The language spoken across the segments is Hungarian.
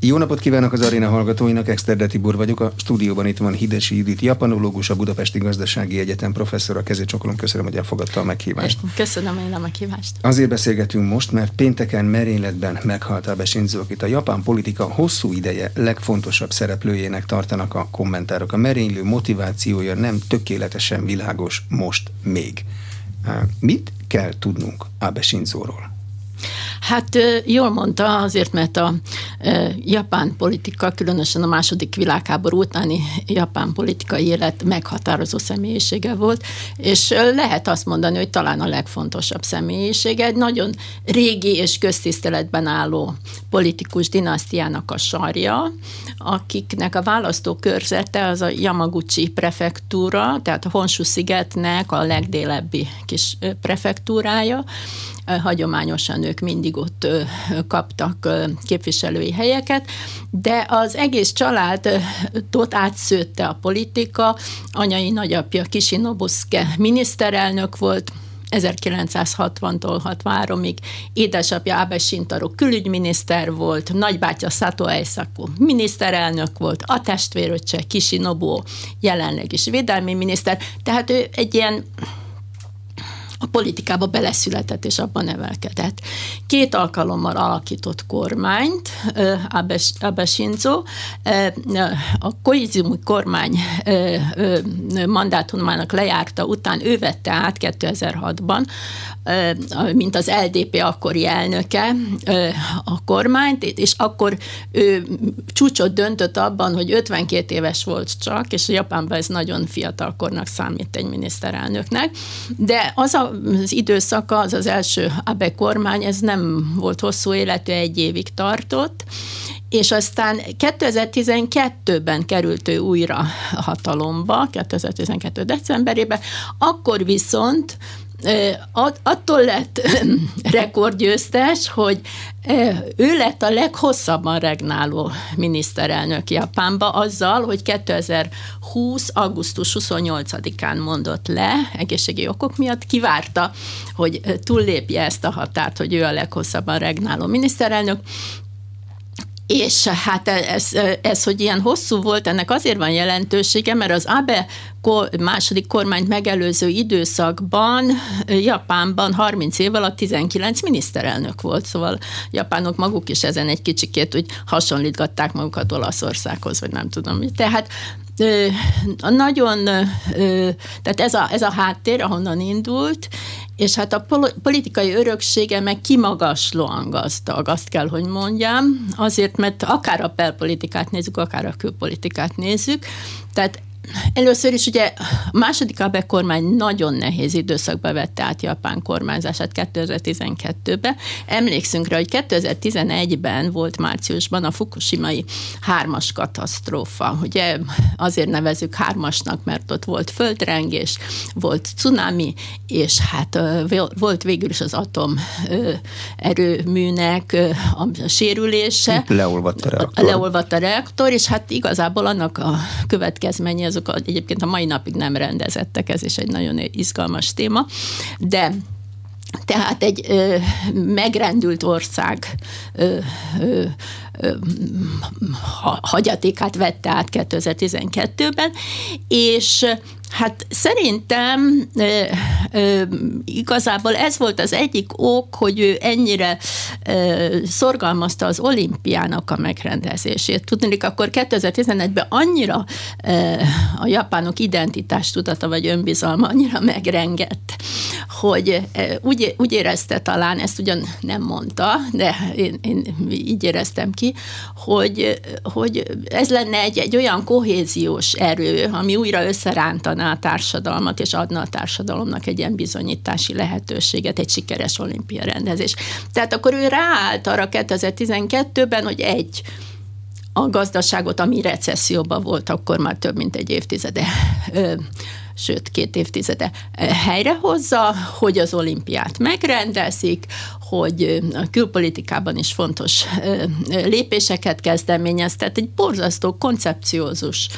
Jó napot kívánok az aréna hallgatóinak, Exterde Tibor vagyok. A stúdióban itt van Hidesi Judit, japanológus, a Budapesti Gazdasági Egyetem professzora. Kezét csokolom, köszönöm, hogy elfogadta a meghívást. Köszönöm én a meghívást. Azért beszélgetünk most, mert pénteken merényletben meghalt Abe Shinzo, akit a japán politika hosszú ideje legfontosabb szereplőjének tartanak a kommentárok. A merénylő motivációja nem tökéletesen világos most még. Mit kell tudnunk Abe Shinzo-ról? Hát jól mondta, azért, mert a japán politika, különösen a második világháború utáni japán politikai élet meghatározó személyisége volt, és lehet azt mondani, hogy talán a legfontosabb személyisége, egy nagyon régi és köztiszteletben álló politikus dinasztiának a sarja, akiknek a választókörzete az a Yamaguchi prefektúra, tehát a Honshu szigetnek a legdélebbi kis prefektúrája, hagyományosan ők mindig ott kaptak képviselői helyeket, de az egész családot átszőtte a politika, anyai nagyapja Kisi Nobusuke miniszterelnök volt, 1960-tól 63-ig édesapja Abe Shintaro külügyminiszter volt, nagybátyja Sato Eisaku miniszterelnök volt, a testvéröccse Kisi Nobuo jelenleg is védelmi miniszter, tehát ő egy ilyen a politikába beleszületett és abban nevelkedett. Két alkalommal alakított kormányt Abe Shinzo. A Koizumi kormány mandátumának lejárta után ő vette át 2006-ban, mint az LDP akkori elnöke a kormányt, és akkor ő csúcsot döntött abban, hogy 52 éves volt csak, és Japánban ez nagyon fiatalkornak számít egy miniszterelnöknek, de az a az időszaka, az az első Abe kormány, ez nem volt hosszú életű, egy évig tartott, és aztán 2012-ben került ő újra hatalomba, 2012. decemberében, akkor viszont attól lett rekordgyőztes, hogy ő lett a leghosszabban regnáló miniszterelnök Japánba azzal, hogy 2020. augusztus 28-án mondott le, egészségi okok miatt kivárta, hogy túllépje ezt a határt, hogy ő a leghosszabban regnáló miniszterelnök, és hát ez, ez, hogy ilyen hosszú volt, ennek azért van jelentősége, mert az Abe második kormányt megelőző időszakban Japánban 30 év alatt 19 miniszterelnök volt, szóval japánok maguk is ezen egy kicsikét úgy hasonlítgatták magukat Olaszországhoz, vagy nem tudom mi. Tehát nagyon, tehát ez a, ez a háttér, ahonnan indult, és hát a politikai öröksége meg kimagaslóan gazdag, azt kell, hogy mondjam, azért, mert akár a belpolitikát nézzük, akár a külpolitikát nézzük, tehát Először is ugye a második Abe kormány nagyon nehéz időszakba vette át Japán kormányzását 2012-ben. Emlékszünk rá, hogy 2011-ben volt márciusban a Fukushimai hármas katasztrófa. Ugye azért nevezük hármasnak, mert ott volt földrengés, volt cunami, és hát volt végül is az atom erőműnek a sérülése. Leolvadt a reaktor. Leolvadt a reaktor, és hát igazából annak a következménye az azok egyébként a mai napig nem rendezettek, ez is egy nagyon izgalmas téma, de tehát egy ö, megrendült ország ö, ö, hagyatékát vette át 2012-ben, és Hát szerintem igazából ez volt az egyik ok, hogy ő ennyire ö, szorgalmazta az olimpiának a megrendezését. Tudnék, akkor 2011-ben annyira a japánok identitás tudata vagy önbizalma annyira megrengett, hogy úgy, úgy érezte talán, ezt ugyan nem mondta, de én, én így éreztem ki, hogy, hogy ez lenne egy, egy olyan kohéziós erő, ami újra összerántaná a társadalmat, és adna a társadalomnak egy ilyen bizonyítási lehetőséget, egy sikeres olimpia rendezés. Tehát akkor ő ráállt arra 2012-ben, hogy egy, a gazdaságot, ami recesszióban volt, akkor már több mint egy évtizede, sőt két évtizede helyrehozza, hogy az olimpiát megrendezik, hogy a külpolitikában is fontos lépéseket kezdeményez, tehát egy borzasztó koncepciózus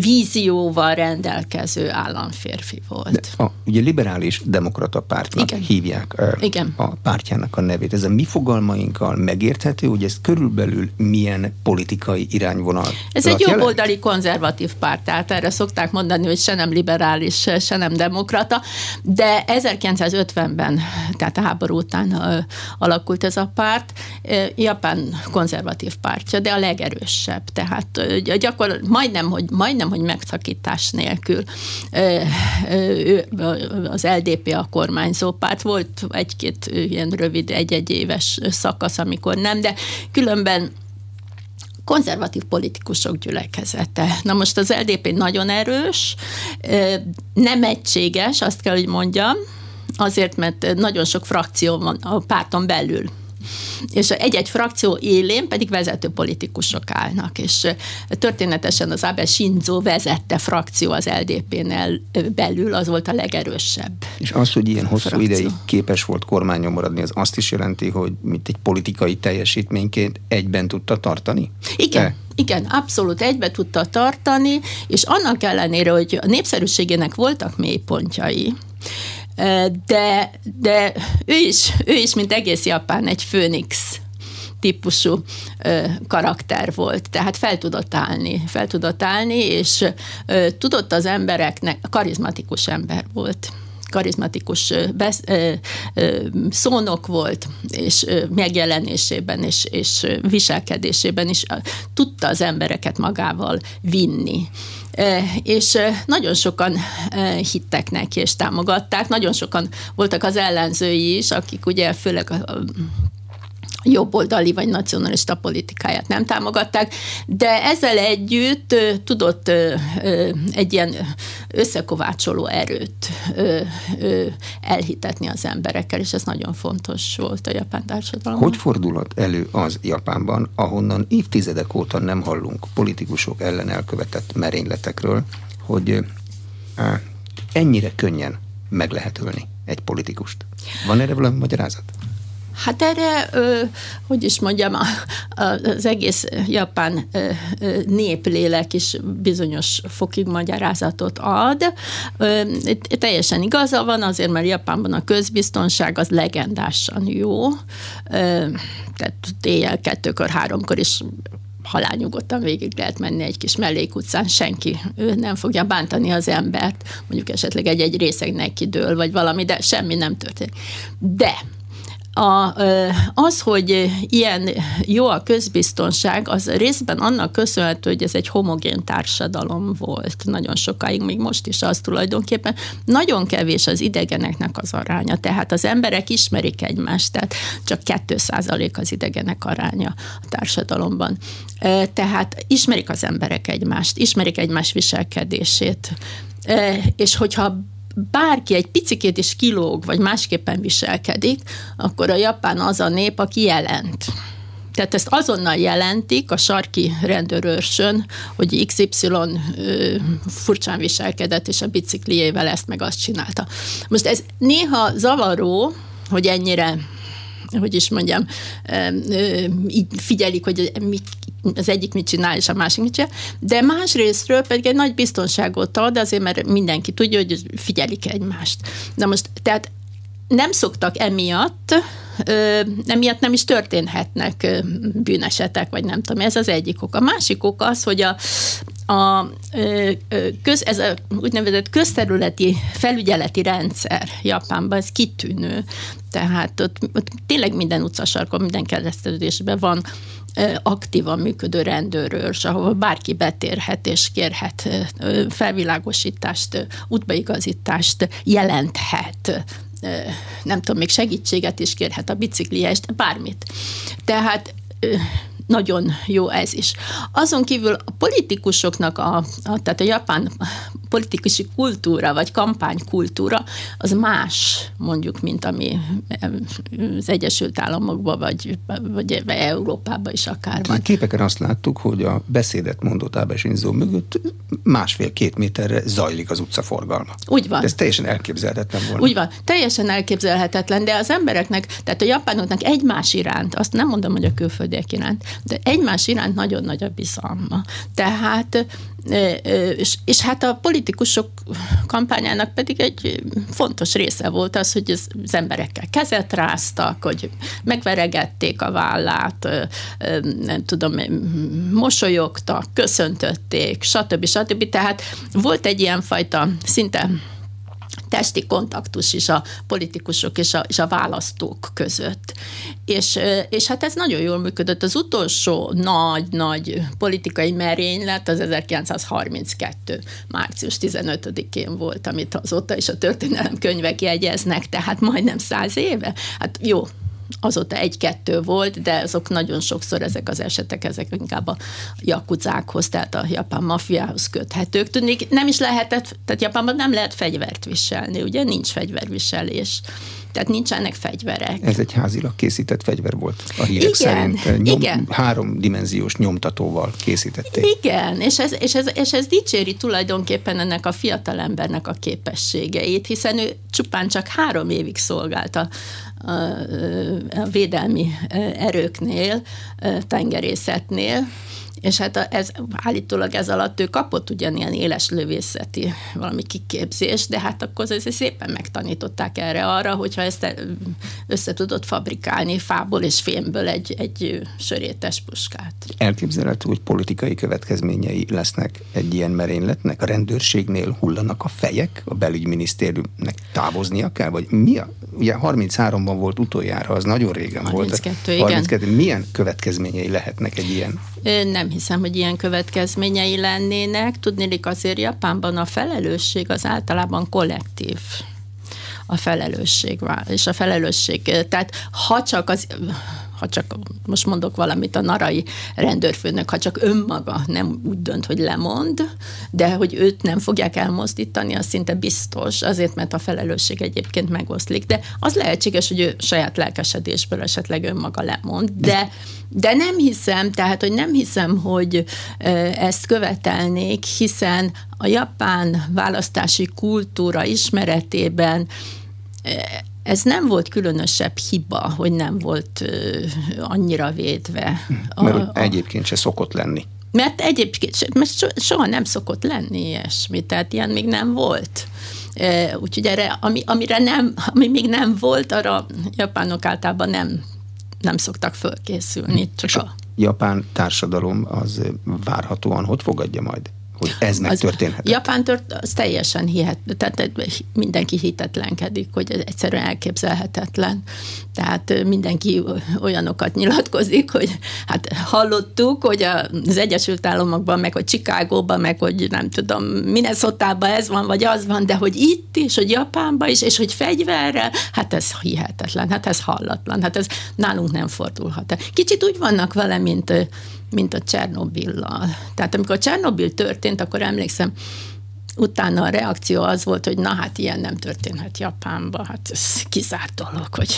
vízióval rendelkező államférfi volt. De a, ugye liberális demokrata pártnak Igen. hívják Igen. a pártjának a nevét. Ez a mi fogalmainkkal megérthető, hogy ez körülbelül milyen politikai irányvonal? Ez egy jobboldali konzervatív párt, tehát erre szokták mondani, hogy se nem liberális, se nem demokrata, de 1950-ben, tehát a háború után alakult ez a párt, Japán konzervatív pártja, de a legerősebb, tehát gyakor, majdnem, hogy, majdnem, hogy megszakítás nélkül az LDP a kormányzó párt, volt egy-két ilyen rövid, egy-egy éves szakasz, amikor nem, de különben konzervatív politikusok gyülekezete. Na most az LDP nagyon erős, nem egységes, azt kell, hogy mondjam, azért, mert nagyon sok frakció van a párton belül és egy-egy frakció élén pedig vezető politikusok állnak, és történetesen az Abe Shinzo vezette frakció az LDP-nél belül, az volt a legerősebb. És az, hogy ilyen hosszú frakció. ideig képes volt kormányon maradni, az azt is jelenti, hogy mint egy politikai teljesítményként egyben tudta tartani? Igen, De? Igen, abszolút egybe tudta tartani, és annak ellenére, hogy a népszerűségének voltak mélypontjai, de, de ő, is, ő is, mint egész Japán, egy főnix típusú ö, karakter volt, tehát fel tudott állni, fel tudott állni, és ö, tudott az embereknek, karizmatikus ember volt. Karizmatikus besz, ö, ö, szónok volt, és ö, megjelenésében és, és viselkedésében is tudta az embereket magával vinni és nagyon sokan hittek neki és támogatták. Nagyon sokan voltak az ellenzői is, akik ugye főleg a jobboldali vagy nacionalista politikáját nem támogatták, de ezzel együtt tudott egy ilyen összekovácsoló erőt elhitetni az emberekkel, és ez nagyon fontos volt a japán társadalomban. Hogy fordulhat elő az Japánban, ahonnan évtizedek óta nem hallunk politikusok ellen elkövetett merényletekről, hogy ennyire könnyen meg lehet ölni egy politikust? Van erre valami magyarázat? Hát erre, hogy is mondjam, az egész japán néplélek is bizonyos fokig magyarázatot ad. Teljesen igaza van, azért, mert Japánban a közbiztonság az legendásan jó. Tehát éjjel kettőkor, háromkor is halálnyugodtan végig lehet menni egy kis mellékutcán, senki ő nem fogja bántani az embert, mondjuk esetleg egy-egy részeg neki dől, vagy valami, de semmi nem történik. De a, az, hogy ilyen jó a közbiztonság, az részben annak köszönhető, hogy ez egy homogén társadalom volt nagyon sokáig, még most is az tulajdonképpen. Nagyon kevés az idegeneknek az aránya, tehát az emberek ismerik egymást, tehát csak 2% az idegenek aránya a társadalomban. Tehát ismerik az emberek egymást, ismerik egymás viselkedését, és hogyha bárki egy picikét is kilóg, vagy másképpen viselkedik, akkor a japán az a nép, aki jelent. Tehát ezt azonnal jelentik a sarki rendőrőrsön, hogy XY ö, furcsán viselkedett, és a bicikliével ezt meg azt csinálta. Most ez néha zavaró, hogy ennyire hogy is mondjam, így figyelik, hogy az egyik mit csinál, és a másik mit csinál, de másrésztről pedig egy nagy biztonságot ad, azért mert mindenki tudja, hogy figyelik egymást. Na most, tehát nem szoktak emiatt, emiatt nem is történhetnek bűnesetek, vagy nem tudom, ez az egyik ok. A másik ok az, hogy a, a, köz, ez a úgynevezett közterületi felügyeleti rendszer Japánban, ez kitűnő. Tehát ott, ott tényleg minden utcasarkon, minden kereszteződésben van aktívan működő rendőrőrs, ahol bárki betérhet és kérhet felvilágosítást, útbaigazítást jelenthet nem tudom, még segítséget is kérhet a bicikliest, bármit. Tehát nagyon jó ez is. Azon kívül a politikusoknak, a, a, tehát a japán politikusi kultúra, vagy kampánykultúra, az más, mondjuk, mint ami az Egyesült Államokban, vagy, vagy Európában is akár van. A képeken azt láttuk, hogy a beszédet mondó Tábesinzó mögött másfél-két méterre zajlik az utcaforgalma. Úgy van. De ez teljesen elképzelhetetlen volna. Úgy van, teljesen elképzelhetetlen, de az embereknek, tehát a japánoknak egymás iránt, azt nem mondom, hogy a külföldiek iránt, de egymás iránt nagyon nagy a bizalma. Tehát és, és hát a politikusok kampányának pedig egy fontos része volt az, hogy az, emberekkel kezet ráztak, hogy megveregették a vállát, nem tudom, mosolyogtak, köszöntötték, stb. stb. Tehát volt egy ilyen fajta szinte testi kontaktus is a politikusok és a, és a választók között. És, és hát ez nagyon jól működött. Az utolsó nagy-nagy politikai merénylet az 1932. március 15-én volt, amit azóta is a történelem könyvek jegyeznek, tehát majdnem száz éve. Hát jó, azóta egy-kettő volt, de azok nagyon sokszor ezek az esetek, ezek inkább a jakuzákhoz, tehát a japán mafiához köthetők. Tudnék, nem is lehetett, tehát Japánban nem lehet fegyvert viselni, ugye nincs fegyverviselés. Tehát nincsenek fegyverek. Ez egy házilag készített fegyver volt a hírek igen, szerint. Nyom, igen. Háromdimenziós nyomtatóval készítették. Igen, és ez, és, ez, és ez dicséri tulajdonképpen ennek a fiatal embernek a képességeit, hiszen ő csupán csak három évig szolgálta a, a védelmi erőknél, tengerészetnél, és hát ez, állítólag ez alatt ő kapott ugyanilyen éles lövészeti valami kiképzést, de hát akkor ez szépen megtanították erre arra, hogyha ezt össze tudott fabrikálni fából és fémből egy, egy sörétes puskát. Elképzelhető, hogy politikai következményei lesznek egy ilyen merényletnek? A rendőrségnél hullanak a fejek, a belügyminisztériumnek távoznia kell? Vagy mi a, ugye 33-ban volt utoljára, az nagyon régen 32, volt. 32, igen. Milyen következményei lehetnek egy ilyen? Nem hiszem, hogy ilyen következményei lennének. Tudnélik azért Japánban a felelősség az általában kollektív a felelősség, és a felelősség, tehát ha csak az ha csak most mondok valamit, a narai rendőrfőnök, ha csak önmaga nem úgy dönt, hogy lemond, de hogy őt nem fogják elmozdítani, az szinte biztos, azért, mert a felelősség egyébként megoszlik. De az lehetséges, hogy ő saját lelkesedésből esetleg önmaga lemond, de de nem hiszem, tehát, hogy nem hiszem, hogy ezt követelnék, hiszen a japán választási kultúra ismeretében ez nem volt különösebb hiba, hogy nem volt annyira védve. Mert a, a, egyébként se szokott lenni. Mert egyébként se, mert soha nem szokott lenni ilyesmi, tehát ilyen még nem volt. Úgyhogy erre, ami, amire nem, ami még nem volt, arra japánok általában nem, nem szoktak fölkészülni. Csak És a, a japán társadalom az várhatóan hogy fogadja majd hogy ez megtörténhet. Japán tört, az teljesen hihet, tehát mindenki hitetlenkedik, hogy ez egyszerűen elképzelhetetlen. Tehát mindenki olyanokat nyilatkozik, hogy hát hallottuk, hogy az Egyesült Államokban, meg hogy Chicagóban, meg hogy nem tudom, Minnesota-ban ez van, vagy az van, de hogy itt is, hogy Japánban is, és hogy fegyverrel, hát ez hihetetlen, hát ez hallatlan, hát ez nálunk nem fordulhat. Kicsit úgy vannak vele, mint mint a Csernobillal. Tehát amikor Csernobil történt, akkor emlékszem, utána a reakció az volt, hogy na hát ilyen nem történhet Japánba, hát ez kizárt dolog, hogy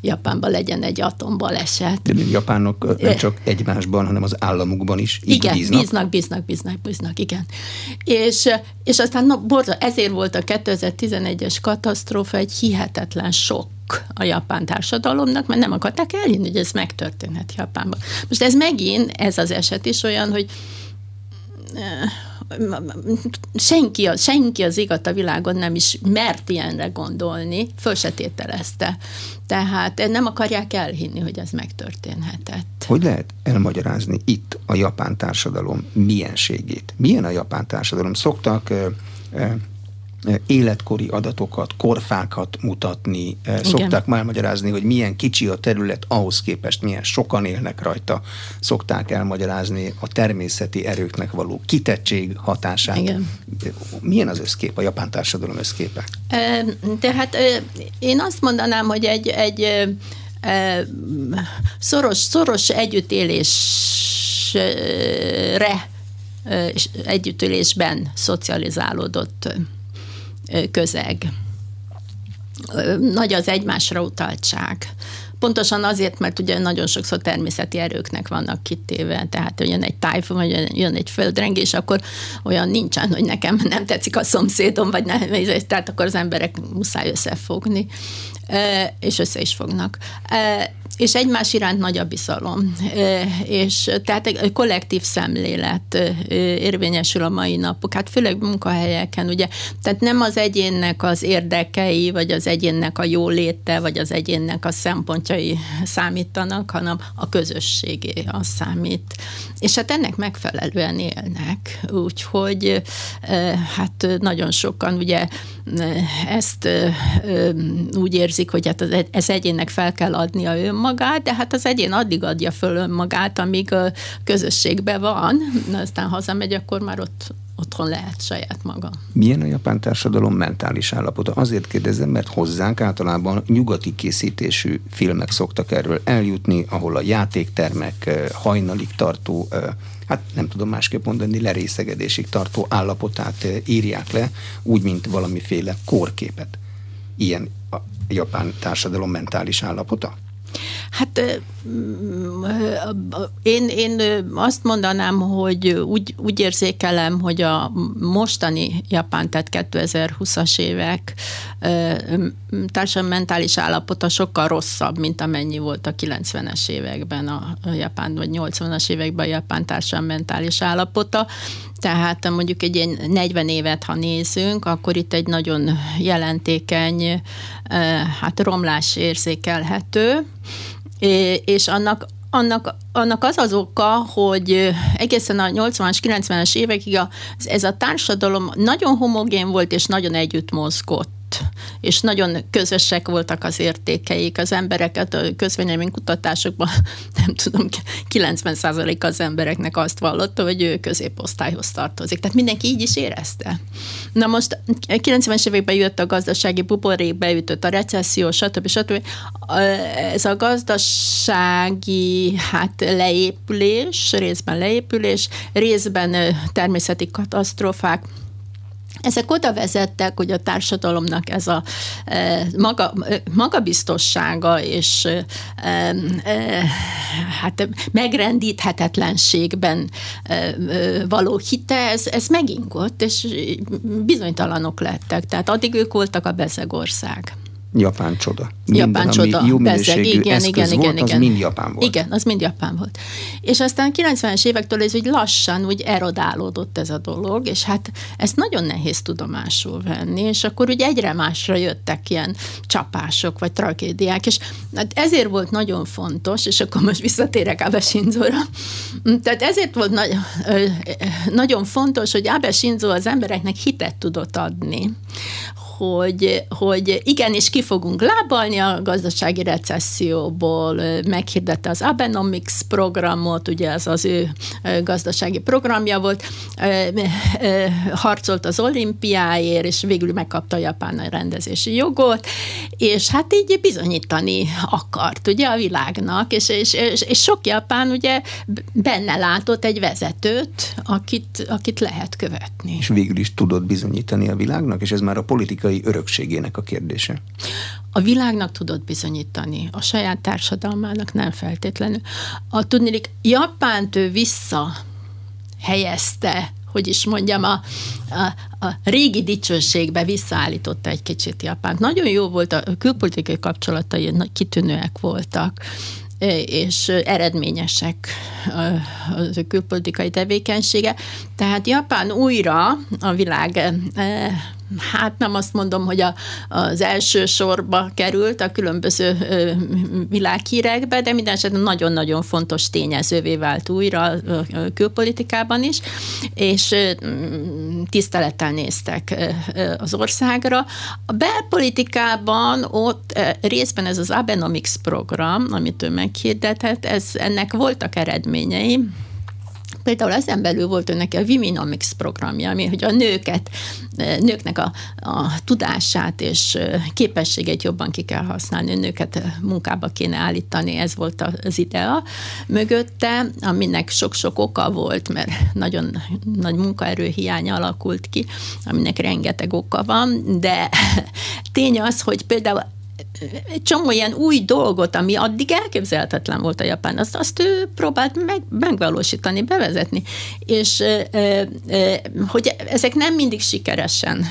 Japánban legyen egy atombaleset. De japánok nem csak egymásban, hanem az államukban is így igen, bíznak. bíznak, bíznak, bíznak, bíznak, igen. És, és aztán no, borza, ezért volt a 2011-es katasztrófa egy hihetetlen sok a japán társadalomnak, mert nem akarták elhinni, hogy ez megtörténhet Japánban. Most ez megint, ez az eset is olyan, hogy senki, senki az igat a világon nem is mert ilyenre gondolni, föl se tételezte. Tehát nem akarják elhinni, hogy ez megtörténhetett. Hogy lehet elmagyarázni itt a japán társadalom mienségét? Milyen a japán társadalom? Szoktak életkori adatokat, korfákat mutatni. Igen. Szokták már magyarázni, hogy milyen kicsi a terület, ahhoz képest milyen sokan élnek rajta. Szokták elmagyarázni a természeti erőknek való kitettség hatását. Igen. Milyen az összkép, a japán társadalom összképe? Tehát én azt mondanám, hogy egy, egy szoros, szoros együttélésre együttélésben szocializálódott közeg. Nagy az egymásra utaltság. Pontosan azért, mert ugye nagyon sokszor természeti erőknek vannak kitéve, tehát jön egy tájfun, vagy jön egy földrengés, akkor olyan nincsen, hogy nekem nem tetszik a szomszédom, vagy nem, tehát akkor az emberek muszáj összefogni. És össze is fognak és egymás iránt nagy a bizalom. És tehát egy kollektív szemlélet érvényesül a mai napok, hát főleg munkahelyeken, ugye, tehát nem az egyénnek az érdekei, vagy az egyénnek a jóléte, vagy az egyénnek a szempontjai számítanak, hanem a közösségé az számít. És hát ennek megfelelően élnek, úgyhogy hát nagyon sokan ugye ezt úgy érzik, hogy hát ez egyénnek fel kell adnia önmagát, de hát az egyén addig adja föl önmagát, amíg a közösségben van, aztán hazamegy, akkor már ott otthon lehet saját maga. Milyen a japán társadalom mentális állapota? Azért kérdezem, mert hozzánk általában nyugati készítésű filmek szoktak erről eljutni, ahol a játéktermek hajnalig tartó hát nem tudom másképp mondani, lerészegedésig tartó állapotát írják le, úgy, mint valamiféle kórképet. Ilyen japán társadalom mentális állapota? Hát én, én azt mondanám, hogy úgy, úgy érzékelem, hogy a mostani Japán, tehát 2020-as évek társadalmi mentális állapota sokkal rosszabb, mint amennyi volt a 90-es években a Japán, vagy 80-as években a Japán társadalmi mentális állapota. Tehát mondjuk egy ilyen 40 évet, ha nézünk, akkor itt egy nagyon jelentékeny hát romlás érzékelhető, és annak annak, annak az az oka, hogy egészen a 80-as, 90-es évekig a, ez a társadalom nagyon homogén volt, és nagyon együtt mozgott és nagyon közösek voltak az értékeik. Az embereket a közvélemény kutatásokban, nem tudom, 90% az embereknek azt vallotta, hogy ő középosztályhoz tartozik. Tehát mindenki így is érezte. Na most 90-es években jött a gazdasági buborék, beütött a recesszió, stb. stb. Ez a gazdasági hát leépülés, részben leépülés, részben természeti katasztrófák, ezek oda vezettek, hogy a társadalomnak ez a e, maga, e, magabiztossága és e, hát megrendíthetetlenségben való hite, ez, ez megingott, és bizonytalanok lettek. Tehát addig ők voltak a bezegország. Japán csoda. Minden, Japán csoda, jó bezzeg, igen, igen, volt, igen, igen. az mind Japán volt. Igen, az mind Japán volt. És aztán 90-es évektől ez úgy lassan úgy erodálódott ez a dolog, és hát ezt nagyon nehéz tudomásul venni, és akkor úgy egyre másra jöttek ilyen csapások, vagy tragédiák, és hát ezért volt nagyon fontos, és akkor most visszatérek Abe Shinzo-ra, tehát ezért volt nagy, nagyon fontos, hogy Abe Shinzo az embereknek hitet tudott adni, hogy, hogy igenis ki fogunk lábalni a gazdasági recesszióból, meghirdette az Abenomics programot, ugye ez az ő gazdasági programja volt, harcolt az olimpiáért, és végül megkapta a japán rendezési jogot, és hát így bizonyítani akart ugye a világnak, és, és, és, és sok japán ugye benne látott egy vezetőt, akit, akit lehet követni. És végül is tudott bizonyítani a világnak, és ez már a politikai politikai örökségének a kérdése? A világnak tudott bizonyítani, a saját társadalmának nem feltétlenül. A tudnélik, Japánt ő vissza helyezte hogy is mondjam, a, a, a régi dicsőségbe visszaállította egy kicsit Japánt. Nagyon jó volt, a külpolitikai kapcsolatai kitűnőek voltak és eredményesek az ő külpolitikai tevékenysége. Tehát Japán újra a világ hát nem azt mondom, hogy a, az első sorba került a különböző világhírekbe, de minden esetben nagyon-nagyon fontos tényezővé vált újra a külpolitikában is, és tisztelettel néztek az országra. A belpolitikában ott részben ez az Abenomics program, amit ő meghirdetett, ez, ennek voltak eredményei, Például ezen belül volt önnek a Viminomics programja, ami hogy a nőket, nőknek a, a tudását és képességeit jobban ki kell használni, nőket munkába kéne állítani, ez volt az idea mögötte, aminek sok-sok oka volt, mert nagyon nagy munkaerő hiánya alakult ki, aminek rengeteg oka van, de tény az, hogy például egy csomó ilyen új dolgot, ami addig elképzelhetetlen volt a Japán, azt, azt ő próbált meg, megvalósítani, bevezetni. És hogy ezek nem mindig sikeresen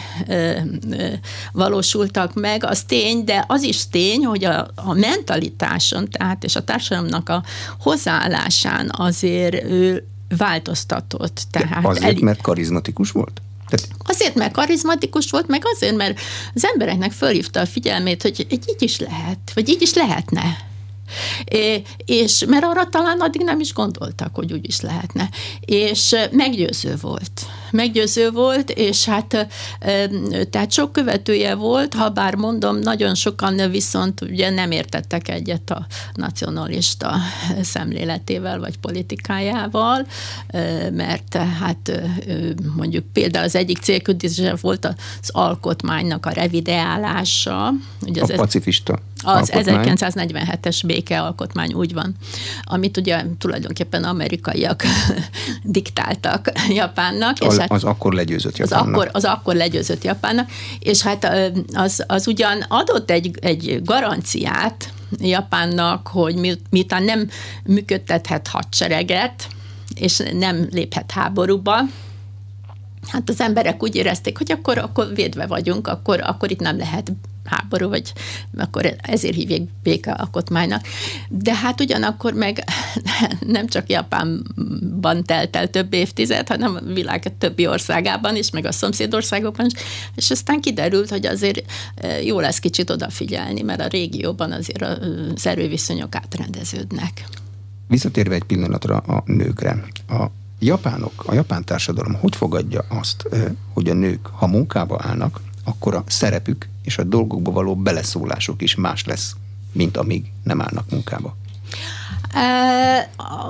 valósultak meg, az tény, de az is tény, hogy a, a mentalitáson, tehát és a társadalomnak a hozzáállásán azért ő változtatott. Tehát azért, el... mert karizmatikus volt? Tehát... Azért, mert karizmatikus volt, meg azért, mert az embereknek fölhívta a figyelmét, hogy így is lehet, vagy így is lehetne. É, és mert arra talán addig nem is gondoltak, hogy úgy is lehetne. És meggyőző volt meggyőző volt, és hát tehát sok követője volt, ha bár mondom, nagyon sokan viszont ugye nem értettek egyet a nacionalista szemléletével, vagy politikájával, mert hát mondjuk például az egyik célküldése volt az alkotmánynak a revideálása. Ugye a pacifista az alkotmány. 1947-es békealkotmány úgy van, amit ugye tulajdonképpen amerikaiak diktáltak Japánnak. És hát, az akkor legyőzött Japánnak. Az akkor, az akkor legyőzött Japánnak, és hát az, az ugyan adott egy, egy garanciát Japánnak, hogy miután nem működtethet hadsereget, és nem léphet háborúba, hát az emberek úgy érezték, hogy akkor, akkor védve vagyunk, akkor, akkor itt nem lehet háború, vagy akkor ezért hívják békealkotmánynak. De hát ugyanakkor meg nem csak Japánban telt el több évtized, hanem a világ többi országában is, meg a szomszédországokban is, és aztán kiderült, hogy azért e, jó lesz kicsit odafigyelni, mert a régióban azért az erőviszonyok átrendeződnek. Visszatérve egy pillanatra a nőkre. A japánok, a japán társadalom hogy fogadja azt, e, hogy a nők, ha munkába állnak, akkor a szerepük és a dolgokba való beleszólásuk is más lesz, mint amíg nem állnak munkába.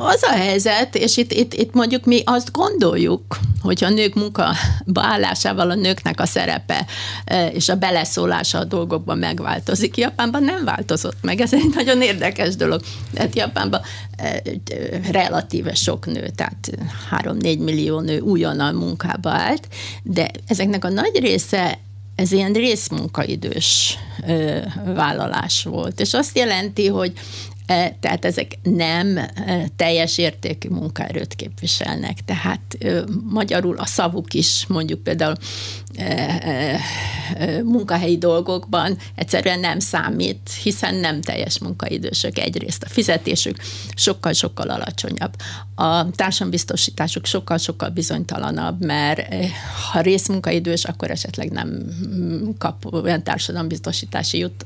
Az a helyzet, és itt, itt, itt mondjuk mi azt gondoljuk, hogy a nők munkába állásával a nőknek a szerepe és a beleszólása a dolgokban megváltozik. Japánban nem változott meg, ez egy nagyon érdekes dolog. Tehát Japánban relatíve sok nő, tehát 3-4 millió nő újonnan munkába állt, de ezeknek a nagy része ez ilyen részmunkaidős ö, vállalás volt. És azt jelenti, hogy tehát ezek nem e, teljes értékű munkaerőt képviselnek. Tehát magyarul a szavuk is mondjuk például munkahelyi dolgokban egyszerűen nem számít, hiszen nem teljes munkaidősök egyrészt. A fizetésük sokkal-sokkal alacsonyabb. A társadalombiztosításuk sokkal-sokkal bizonytalanabb, mert ha részmunkaidős, akkor esetleg nem kap olyan társadalombiztosítási jut,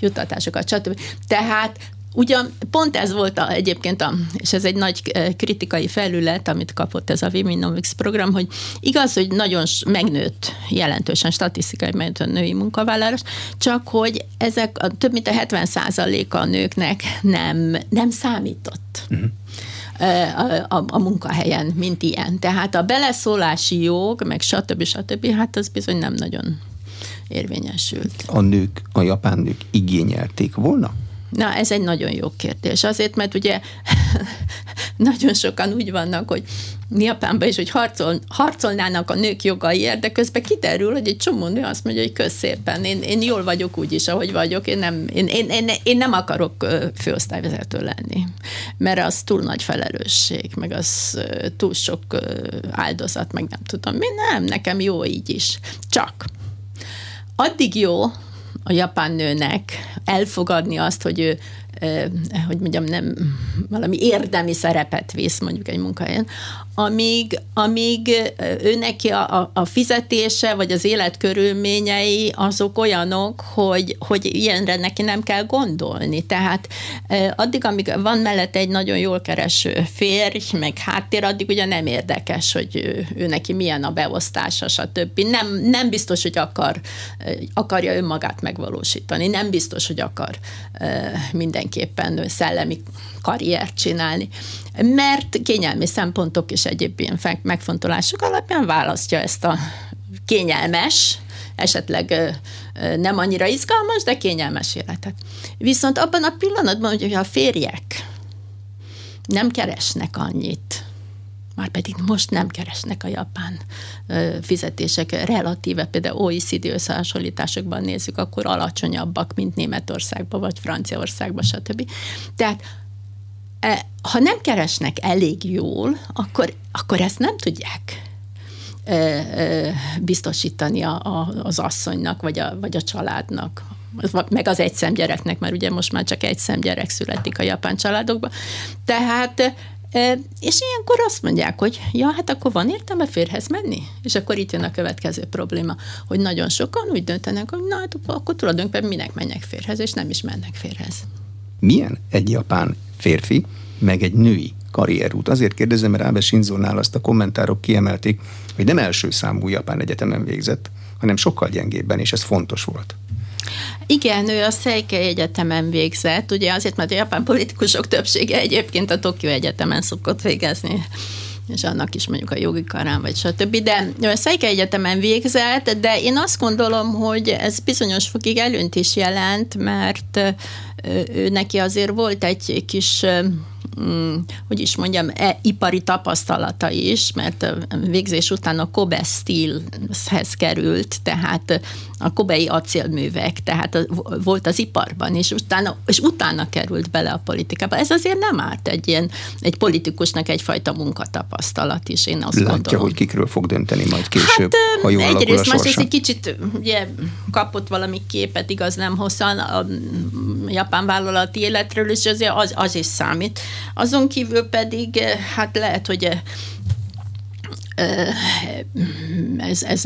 juttatásokat, stb. Tehát Ugyan pont ez volt a, egyébként, a, és ez egy nagy eh, kritikai felület, amit kapott ez a Womenomics program, hogy igaz, hogy nagyon megnőtt jelentősen statisztikai megnőtt a női munkavállalás, csak hogy ezek a, több mint a 70% a nőknek nem, nem számított. Uh-huh a, a, a munkahelyen, mint ilyen. Tehát a beleszólási jog, meg stb. stb. hát az bizony nem nagyon érvényesült. A nők, a japán nők igényelték volna? Na, ez egy nagyon jó kérdés. Azért, mert ugye nagyon sokan úgy vannak, hogy Japánban is, hogy harcol, harcolnának a nők jogaiért, de közben kiderül, hogy egy csomó nő azt mondja, hogy közszépen, én, én jól vagyok úgy is, ahogy vagyok, én nem, én, én, én, én nem akarok főosztályvezető lenni, mert az túl nagy felelősség, meg az túl sok áldozat, meg nem tudom mi, nem, nekem jó így is. Csak addig jó, a japán nőnek elfogadni azt, hogy ő hogy mondjam, nem valami érdemi szerepet visz mondjuk egy munkahelyen, amíg, amíg ő neki a, a fizetése, vagy az életkörülményei azok olyanok, hogy, hogy ilyenre neki nem kell gondolni. Tehát addig, amíg van mellett egy nagyon jól kereső férj, meg háttér, addig ugye nem érdekes, hogy ő, ő neki milyen a beosztása, stb. Nem, nem biztos, hogy akar, akarja önmagát megvalósítani, nem biztos, hogy akar mindenképpen szellemi karriert csinálni mert kényelmi szempontok és egyéb ilyen megfontolások alapján választja ezt a kényelmes, esetleg nem annyira izgalmas, de kényelmes életet. Viszont abban a pillanatban, hogy a férjek nem keresnek annyit, már pedig most nem keresnek a japán fizetések relatíve, például OECD összehasonlításokban nézzük, akkor alacsonyabbak, mint Németországban vagy Franciaországban, stb. Tehát ha nem keresnek elég jól, akkor, akkor ezt nem tudják biztosítani a, a, az asszonynak, vagy a, vagy a családnak meg az egy gyereknek, mert ugye most már csak egy gyerek születik a japán családokban. Tehát és ilyenkor azt mondják, hogy ja, hát akkor van értelme férhez menni? És akkor itt jön a következő probléma, hogy nagyon sokan úgy döntenek, hogy na, hát akkor tulajdonképpen minek menjek férhez, és nem is mennek férhez. Milyen egy japán férfi, meg egy női karrierút? Azért kérdezem, mert Ábe Shinzo-nál azt a kommentárok kiemelték, hogy nem első számú japán egyetemen végzett, hanem sokkal gyengébben, és ez fontos volt. Igen, ő a Seikei Egyetemen végzett, ugye azért, mert a japán politikusok többsége egyébként a Tokió Egyetemen szokott végezni és annak is mondjuk a jogi karán, vagy stb. De a Seikei Egyetemen végzett, de én azt gondolom, hogy ez bizonyos fokig előnt is jelent, mert ő neki azért volt egy kis Mm, hogy is mondjam, e, ipari tapasztalata is, mert a végzés után a Kobe Steelhez került, tehát a kobei acélművek, tehát volt az iparban, és utána, és utána került bele a politikába. Ez azért nem árt egy ilyen, egy politikusnak egyfajta munkatapasztalat is, én azt Látja, gondolom. hogy kikről fog dönteni majd később, hát, ha jól Egyrészt, másrészt egy kicsit ugye, kapott valami képet, igaz nem hosszan a japán vállalati életről, és azért az, az is számít. Azon kívül pedig, hát lehet, hogy ez, ez,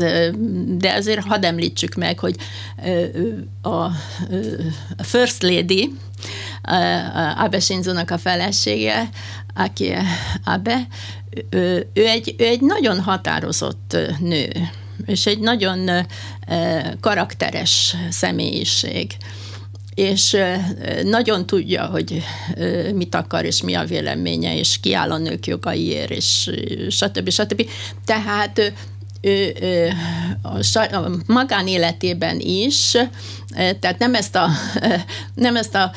de azért hadd említsük meg, hogy a First Lady, Abe shinzo a felesége, aki Abe, ő egy, ő egy nagyon határozott nő, és egy nagyon karakteres személyiség és nagyon tudja, hogy mit akar, és mi a véleménye, és kiáll a nők jogaiért, és stb. stb. Tehát ő, ő a, a magánéletében is tehát nem ezt a, nem ezt a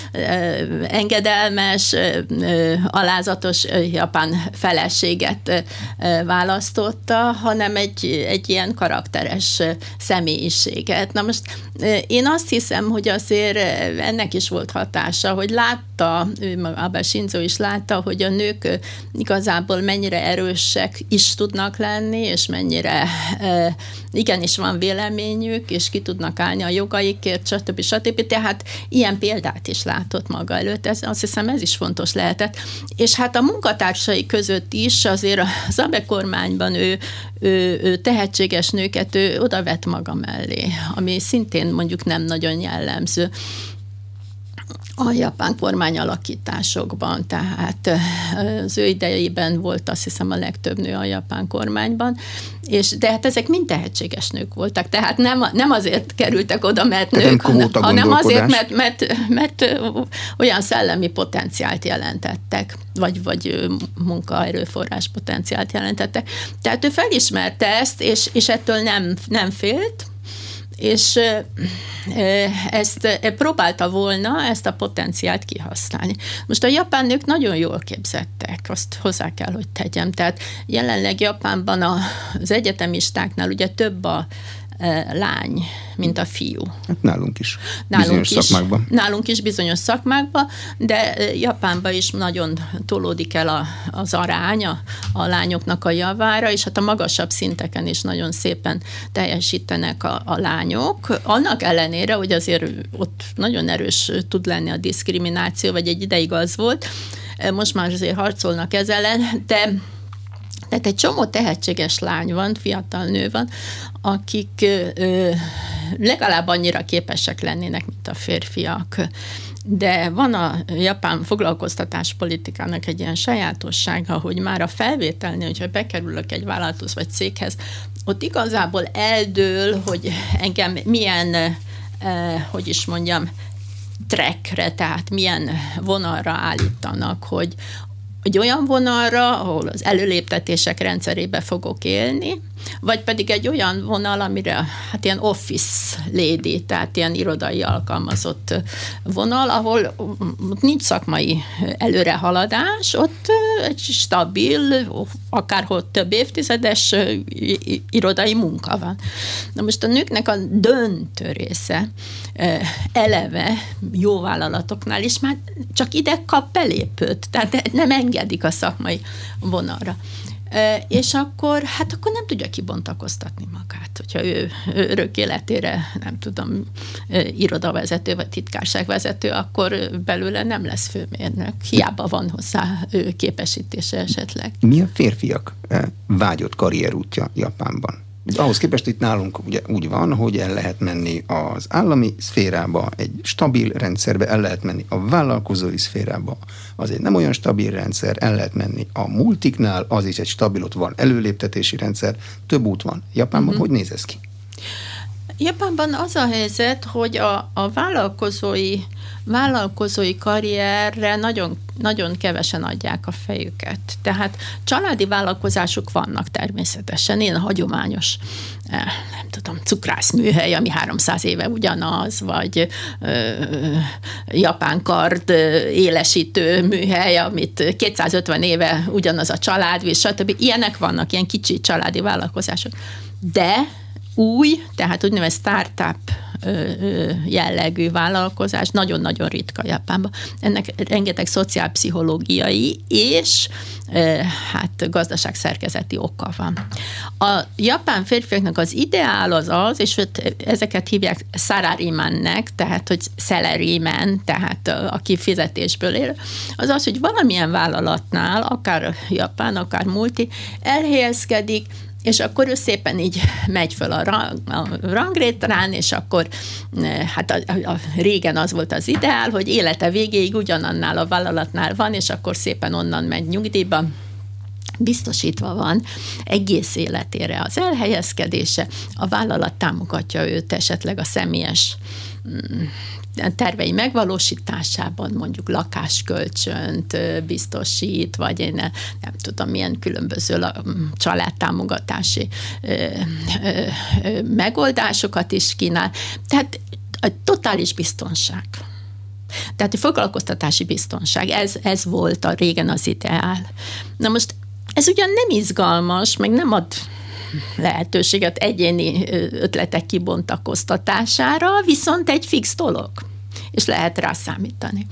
engedelmes, alázatos japán feleséget választotta, hanem egy, egy ilyen karakteres személyiséget. Na most én azt hiszem, hogy azért ennek is volt hatása, hogy látta, Abe Shinzo is látta, hogy a nők igazából mennyire erősek is tudnak lenni, és mennyire igenis van véleményük, és ki tudnak állni a jogaikért, stb. stb. Tehát ilyen példát is látott maga előtt, ez, azt hiszem ez is fontos lehetett. És hát a munkatársai között is azért az ABE kormányban ő, ő, ő tehetséges nőket ő oda vett maga mellé, ami szintén mondjuk nem nagyon jellemző a japán kormány alakításokban, tehát az ő idejében volt azt hiszem a legtöbb nő a japán kormányban, és, de hát ezek mind tehetséges nők voltak, tehát nem, nem azért kerültek oda, mert nők, hanem, hanem azért, mert, mert, mert olyan szellemi potenciált jelentettek, vagy, vagy munkaerőforrás potenciált jelentettek. Tehát ő felismerte ezt, és, és ettől nem, nem félt, és ezt próbálta volna ezt a potenciált kihasználni. Most a japán nők nagyon jól képzettek, azt hozzá kell, hogy tegyem. Tehát jelenleg Japánban az egyetemistáknál ugye több a lány, mint a fiú. Hát nálunk is. Nálunk bizonyos is, szakmákban. Nálunk is bizonyos szakmákban, de Japánban is nagyon tolódik el a, az aránya a lányoknak a javára, és hát a magasabb szinteken is nagyon szépen teljesítenek a, a lányok. Annak ellenére, hogy azért ott nagyon erős tud lenni a diszkrimináció, vagy egy ideig az volt, most már azért harcolnak ezzel ellen, de tehát egy csomó tehetséges lány van, fiatal nő van, akik ö, legalább annyira képesek lennének, mint a férfiak. De van a japán foglalkoztatáspolitikának egy ilyen sajátossága, hogy már a felvételnél, hogyha bekerülök egy vállalathoz vagy céghez, ott igazából eldől, hogy engem milyen, eh, hogy is mondjam, trekkre, tehát milyen vonalra állítanak, hogy egy olyan vonalra, ahol az előléptetések rendszerébe fogok élni, vagy pedig egy olyan vonal, amire hát ilyen office lady, tehát ilyen irodai alkalmazott vonal, ahol nincs szakmai előrehaladás, ott egy stabil, akárhol több évtizedes irodai munka van. Na most a nőknek a döntő része eleve jó vállalatoknál is már csak ide kap belépőt, tehát nem engedik a szakmai vonalra és akkor, hát akkor nem tudja kibontakoztatni magát, hogyha ő örök életére, nem tudom, irodavezető vagy titkárságvezető, akkor belőle nem lesz főmérnök. Hiába van hozzá képesítése esetleg. Mi a férfiak vágyott karrierútja Japánban? Ahhoz képest itt nálunk ugye úgy van, hogy el lehet menni az állami szférába, egy stabil rendszerbe, el lehet menni a vállalkozói szférába, az egy nem olyan stabil rendszer, el lehet menni a multiknál, az is egy stabil, ott van előléptetési rendszer, több út van. Japánban uh-huh. hogy néz ez ki? Japánban az a helyzet, hogy a, a vállalkozói vállalkozói karrierre nagyon, nagyon kevesen adják a fejüket. Tehát családi vállalkozások vannak természetesen, a hagyományos eh, nem tudom, cukrászműhely, ami 300 éve ugyanaz, vagy ö, japán kard élesítő műhely, amit 250 éve ugyanaz a család, és stb. Ilyenek vannak, ilyen kicsi családi vállalkozások. De új, tehát úgynevezett startup jellegű vállalkozás nagyon-nagyon ritka Japánban. Ennek rengeteg szociálpszichológiai és hát gazdaságszerkezeti oka van. A japán férfiaknak az ideál az az, és ezeket hívják salarymannek, tehát hogy salaryman, tehát aki fizetésből él, az az, hogy valamilyen vállalatnál, akár Japán, akár multi, elhelyezkedik, és akkor ő szépen így megy föl a, rang, a rangrétrán, és akkor eh, hát a, a, régen az volt az ideál, hogy élete végéig ugyanannál a vállalatnál van, és akkor szépen onnan megy nyugdíjba, biztosítva van egész életére az elhelyezkedése, a vállalat támogatja őt esetleg a személyes mm, tervei megvalósításában mondjuk lakáskölcsönt biztosít, vagy én nem tudom, milyen különböző családtámogatási megoldásokat is kínál. Tehát a totális biztonság. Tehát a foglalkoztatási biztonság, ez, ez volt a régen az ideál. Na most ez ugyan nem izgalmas, meg nem ad lehetőséget egyéni ötletek kibontakoztatására, viszont egy fix dolog, és lehet rá számítani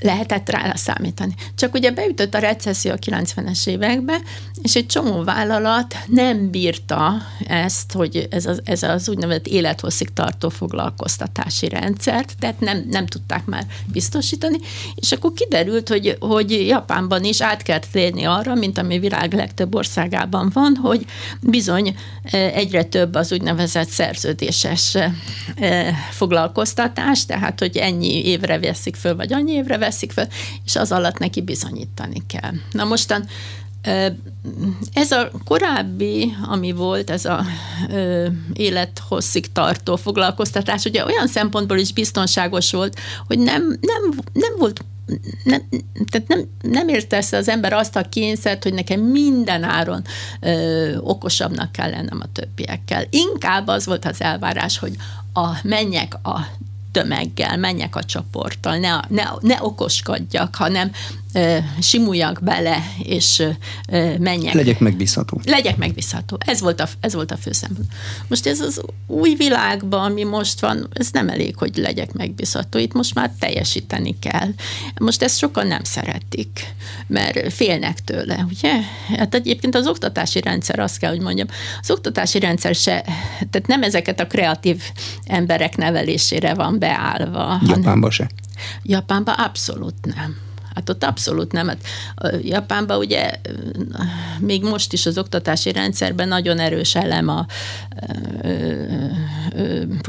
lehetett rá számítani. Csak ugye beütött a recesszió a 90-es évekbe, és egy csomó vállalat nem bírta ezt, hogy ez az, ez az úgynevezett élethosszig tartó foglalkoztatási rendszert, tehát nem, nem tudták már biztosítani, és akkor kiderült, hogy, hogy Japánban is át kell térni arra, mint ami világ legtöbb országában van, hogy bizony e, egyre több az úgynevezett szerződéses e, foglalkoztatás, tehát hogy ennyi évre veszik föl, vagy annyi évre veszik veszik fel, és az alatt neki bizonyítani kell. Na mostan ez a korábbi, ami volt, ez a ö, élethosszig tartó foglalkoztatás, ugye olyan szempontból is biztonságos volt, hogy nem, nem, nem volt nem, tehát nem, nem értesz az ember azt a kényszert, hogy nekem minden áron ö, okosabbnak kell lennem a többiekkel. Inkább az volt az elvárás, hogy a menjek a tömeggel, menjek a csoporttal, ne, ne, ne okoskodjak, hanem simuljak bele, és menjek. Legyek megbízható. Legyek megbízható. Ez volt a, ez volt a fő szempont. Most ez az új világban, ami most van, ez nem elég, hogy legyek megbízható. Itt most már teljesíteni kell. Most ezt sokan nem szeretik, mert félnek tőle, ugye? Hát egyébként az oktatási rendszer, azt kell, hogy mondjam, az oktatási rendszer se, tehát nem ezeket a kreatív emberek nevelésére van beállva. Japánban se? Japánban abszolút nem. Hát ott abszolút nem. Hát Japánban ugye még most is az oktatási rendszerben nagyon erős elem a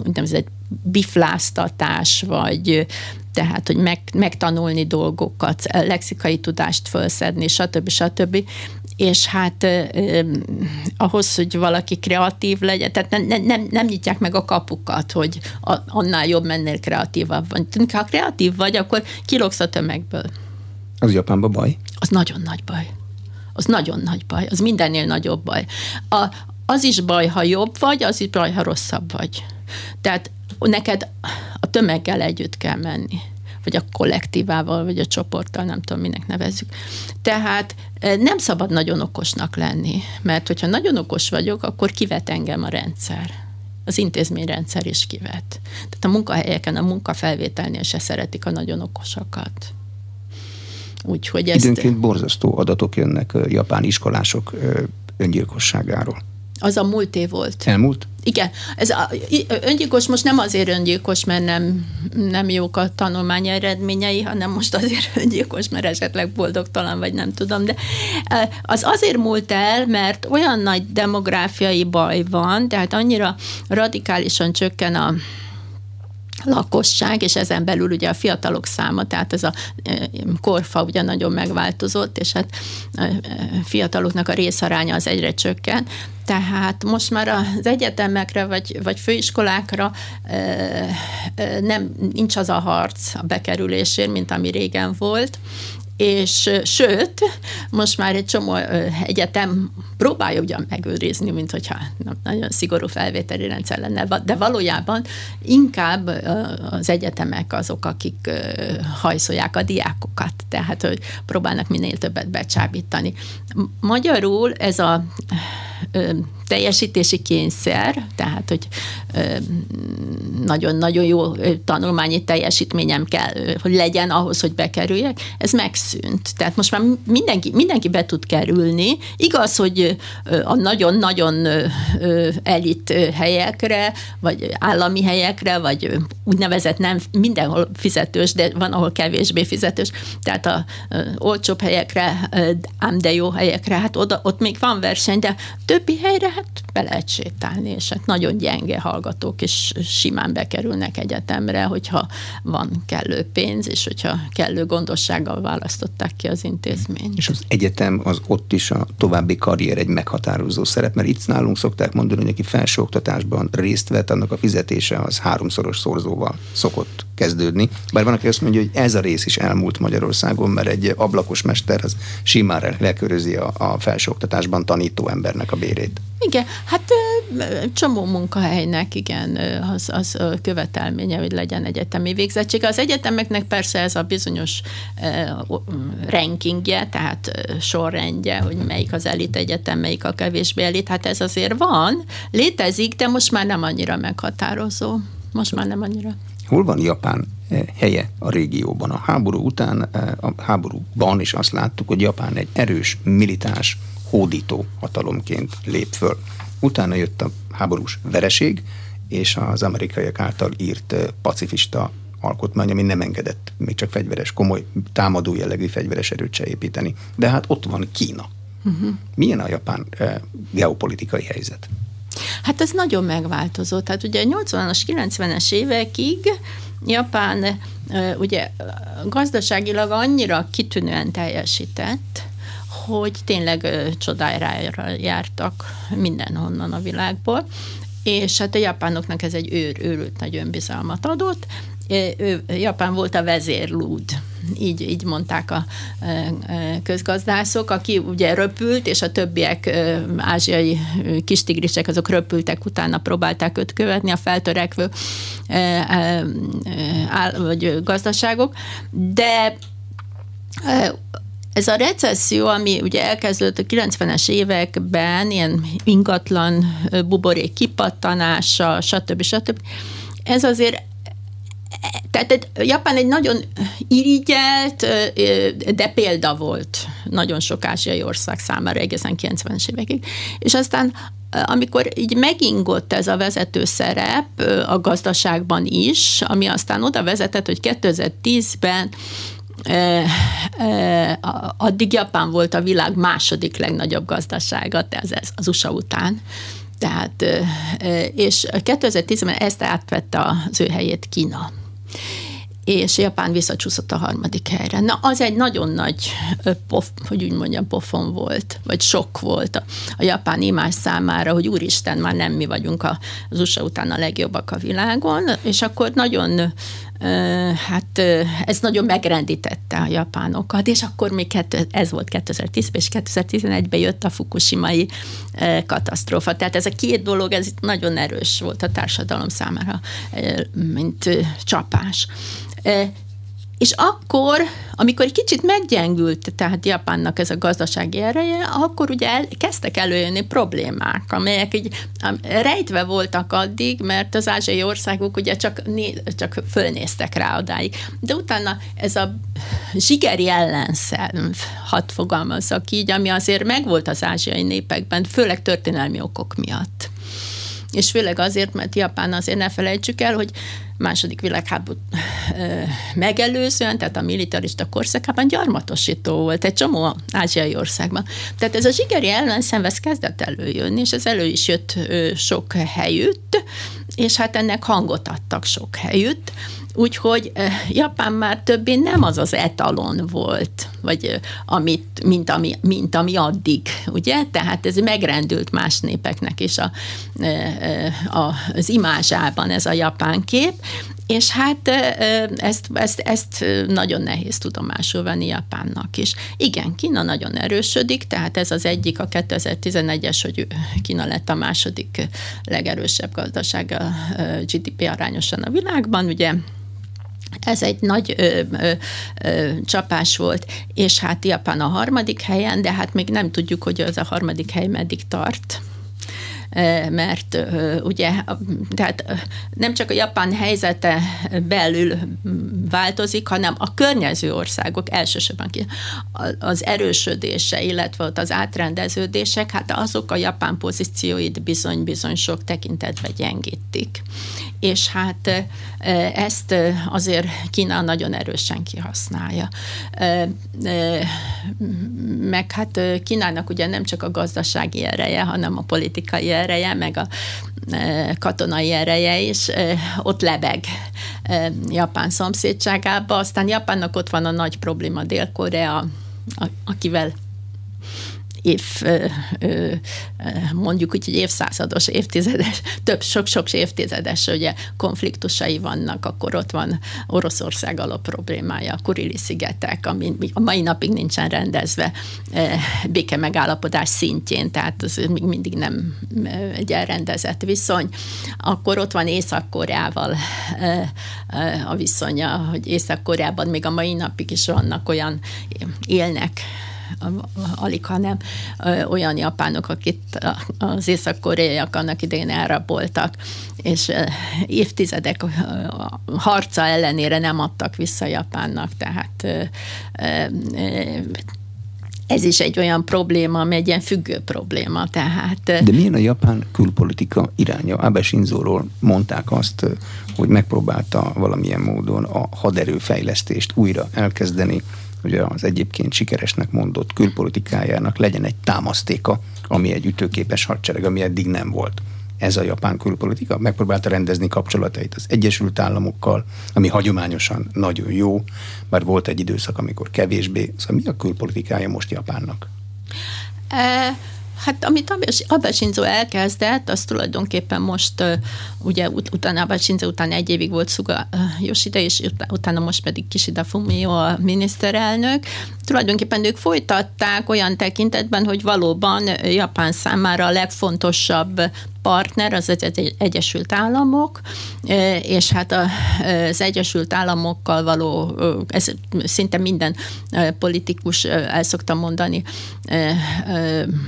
úgynevezett bifláztatás, vagy tehát, hogy meg, megtanulni dolgokat, lexikai tudást felszedni, stb. stb. És hát eh, ahhoz, hogy valaki kreatív legyen, tehát nem, nem, nem, nyitják meg a kapukat, hogy annál jobb mennél kreatívabb. Ha kreatív vagy, akkor kilogsz a tömegből Az Japánban baj? Az nagyon nagy baj. Az nagyon nagy baj. Az mindennél nagyobb baj. A, az is baj, ha jobb vagy, az is baj, ha rosszabb vagy. Tehát neked a tömeggel együtt kell menni vagy a kollektívával, vagy a csoporttal, nem tudom, minek nevezzük. Tehát e, nem szabad nagyon okosnak lenni, mert hogyha nagyon okos vagyok, akkor kivet engem a rendszer. Az intézményrendszer is kivet. Tehát a munkahelyeken, a munkafelvételnél se szeretik a nagyon okosakat. Úgyhogy ezt... Időnként borzasztó adatok jönnek japán iskolások öngyilkosságáról. Az a múlt év volt. Elmúlt? Igen. Ez a, öngyilkos most nem azért öngyilkos, mert nem, nem jók a tanulmány eredményei, hanem most azért öngyilkos, mert esetleg boldogtalan, vagy nem tudom. De az azért múlt el, mert olyan nagy demográfiai baj van, tehát annyira radikálisan csökken a lakosság, és ezen belül ugye a fiatalok száma, tehát ez a korfa ugye nagyon megváltozott, és hát a fiataloknak a részaránya az egyre csökken, tehát most már az egyetemekre vagy, vagy főiskolákra nem, nincs az a harc a bekerülésért, mint ami régen volt, és sőt, most már egy csomó egyetem próbálja ugyan megőrizni, mint hogyha nagyon szigorú felvételi rendszer lenne, de valójában inkább az egyetemek azok, akik hajszolják a diákokat, tehát hogy próbálnak minél többet becsábítani. Magyarul ez a teljesítési kényszer, tehát hogy nagyon-nagyon jó tanulmányi teljesítményem kell, hogy legyen ahhoz, hogy bekerüljek, ez megszűnt. Tehát most már mindenki, mindenki be tud kerülni. Igaz, hogy a nagyon-nagyon elit helyekre, vagy állami helyekre, vagy úgynevezett nem mindenhol fizetős, de van, ahol kevésbé fizetős, tehát a olcsóbb helyekre, ám de jó helyekre, hát oda, ott még van verseny, de többi helyre hát be lehet sétálni, és hát nagyon gyenge hallgatók is simán bekerülnek egyetemre, hogyha van kellő pénz, és hogyha kellő gondossággal választották ki az intézményt. És az egyetem az ott is a további karrier egy meghatározó szerep, mert itt nálunk szokták mondani, hogy aki felsőoktatásban részt vett, annak a fizetése az háromszoros szorzóval szokott kezdődni. Bár van, aki azt mondja, hogy ez a rész is elmúlt Magyarországon, mert egy ablakos mester az simán lekörözi a, a felsőoktatásban tanító embernek a bérét. Igen, hát csomó munkahelynek igen, az, az követelménye, hogy legyen egyetemi végzettség. Az egyetemeknek persze ez a bizonyos rankingje, tehát sorrendje, hogy melyik az elit egyetem, melyik a kevésbé elit, hát ez azért van, létezik, de most már nem annyira meghatározó. Most már nem annyira. Hol van Japán helye a régióban? A háború után, a háborúban is azt láttuk, hogy Japán egy erős, militáns, hódító hatalomként lép föl. Utána jött a háborús vereség, és az amerikaiak által írt pacifista alkotmány, ami nem engedett még csak fegyveres, komoly, támadó jellegű fegyveres erőt se építeni. De hát ott van Kína. Uh-huh. Milyen a japán eh, geopolitikai helyzet? Hát ez nagyon megváltozott. Hát ugye 80-as, 90-es évekig Japán ugye gazdaságilag annyira kitűnően teljesített, hogy tényleg csodára jártak mindenhonnan a világból, és hát a japánoknak ez egy őr, őrült nagy önbizalmat adott. Japán volt a vezérlúd, így, így mondták a közgazdászok, aki ugye röpült, és a többiek ázsiai kistigrisek, azok röpültek, utána próbálták őt követni, a feltörekvő vagy gazdaságok, de ez a recesszió, ami ugye elkezdődött a 90-es években, ilyen ingatlan buborék kipattanása, stb. stb. Ez azért tehát Japán egy nagyon irigyelt, de példa volt nagyon sok ázsiai ország számára egészen 90-es évekig. És aztán amikor így megingott ez a vezető szerep a gazdaságban is, ami aztán oda vezetett, hogy 2010-ben addig Japán volt a világ második legnagyobb gazdasága, ez az USA után. Tehát, és 2010-ben ezt átvette az ő helyét Kína és Japán visszacsúszott a harmadik helyre. Na, az egy nagyon nagy, pof, hogy úgy mondjam, pofon volt, vagy sok volt a, a japán imás számára, hogy úristen, már nem mi vagyunk az USA után a legjobbak a világon, és akkor nagyon hát ez nagyon megrendítette a japánokat, és akkor még ez volt 2010 és 2011-ben jött a fukushimai katasztrófa. Tehát ez a két dolog, ez nagyon erős volt a társadalom számára, mint csapás. És akkor, amikor egy kicsit meggyengült tehát Japánnak ez a gazdasági ereje, akkor ugye el, kezdtek előjönni problémák, amelyek így rejtve voltak addig, mert az ázsiai országok ugye csak, csak fölnéztek rá odáig. De utána ez a zsigeri ellenszer, hadd fogalmazzak így, ami azért megvolt az ázsiai népekben, főleg történelmi okok miatt és főleg azért, mert Japán azért ne felejtsük el, hogy második világháború megelőzően, tehát a militarista korszakában gyarmatosító volt egy csomó ázsiai országban. Tehát ez a zsigeri ellenszenvez kezdett előjönni, és ez elő is jött sok helyütt, és hát ennek hangot adtak sok helyütt, Úgyhogy Japán már többé nem az az etalon volt, vagy amit, mint, ami, mint ami addig, ugye? Tehát ez megrendült más népeknek is a, a, az imázsában ez a japán kép, és hát ezt, ezt, ezt nagyon nehéz tudomásul venni Japánnak is. Igen, Kína nagyon erősödik, tehát ez az egyik, a 2011-es, hogy Kína lett a második legerősebb gazdaság a GDP arányosan a világban, ugye ez egy nagy ö, ö, ö, csapás volt, és hát Japán a harmadik helyen, de hát még nem tudjuk, hogy az a harmadik hely meddig tart mert ugye, tehát nem csak a japán helyzete belül változik, hanem a környező országok elsősorban az erősödése, illetve az átrendeződések, hát azok a japán pozícióit bizony-bizony sok tekintetben gyengítik. És hát ezt azért Kína nagyon erősen kihasználja. Meg hát Kínának ugye nem csak a gazdasági ereje, hanem a politikai ereje, meg a katonai ereje is ott lebeg Japán szomszédságában. Aztán Japánnak ott van a nagy probléma Dél-Korea, akivel év, mondjuk úgy, hogy évszázados, évtizedes, több sok-sok évtizedes ugye, konfliktusai vannak, akkor ott van Oroszország alap problémája, a Kurili szigetek, ami a mai napig nincsen rendezve béke megállapodás szintjén, tehát az még mindig nem egy elrendezett viszony. Akkor ott van Észak-Koreával a viszonya, hogy Észak-Koreában még a mai napig is vannak olyan élnek alig, hanem olyan japánok, akit az észak-koreaiak annak idején elraboltak, és évtizedek harca ellenére nem adtak vissza Japánnak, tehát ez is egy olyan probléma, ami egy ilyen függő probléma. Tehát... De milyen a japán külpolitika iránya? Abe Shinzo-ról mondták azt, hogy megpróbálta valamilyen módon a haderőfejlesztést újra elkezdeni, hogy az egyébként sikeresnek mondott külpolitikájának legyen egy támasztéka, ami egy ütőképes hadsereg, ami eddig nem volt. Ez a japán külpolitika megpróbálta rendezni kapcsolatait az Egyesült Államokkal, ami hagyományosan nagyon jó, bár volt egy időszak, amikor kevésbé. Szóval mi a külpolitikája most Japánnak? E- Hát amit Abe Shinzo elkezdett, az tulajdonképpen most, ugye ut- utána Abe Shinzo után egy évig volt Suga Yoshida, és utána most pedig Kishida Fumio a miniszterelnök. Tulajdonképpen ők folytatták olyan tekintetben, hogy valóban Japán számára a legfontosabb partner az Egyesült Államok, és hát az Egyesült Államokkal való, ez szinte minden politikus el szokta mondani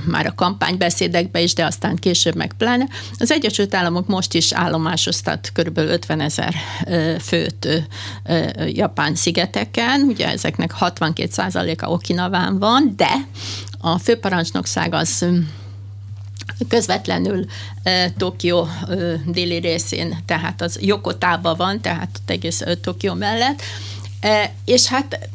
már a kampánybeszédekbe is, de aztán később meg pláne. Az Egyesült Államok most is állomásoztat kb. 50 ezer főt Japán szigeteken, ugye ezeknek 62%-a Okinaván van, de a főparancsnokság az közvetlenül uh, Tokió uh, déli részén, tehát az Jokotában van, tehát egész uh, Tokió mellett, és hát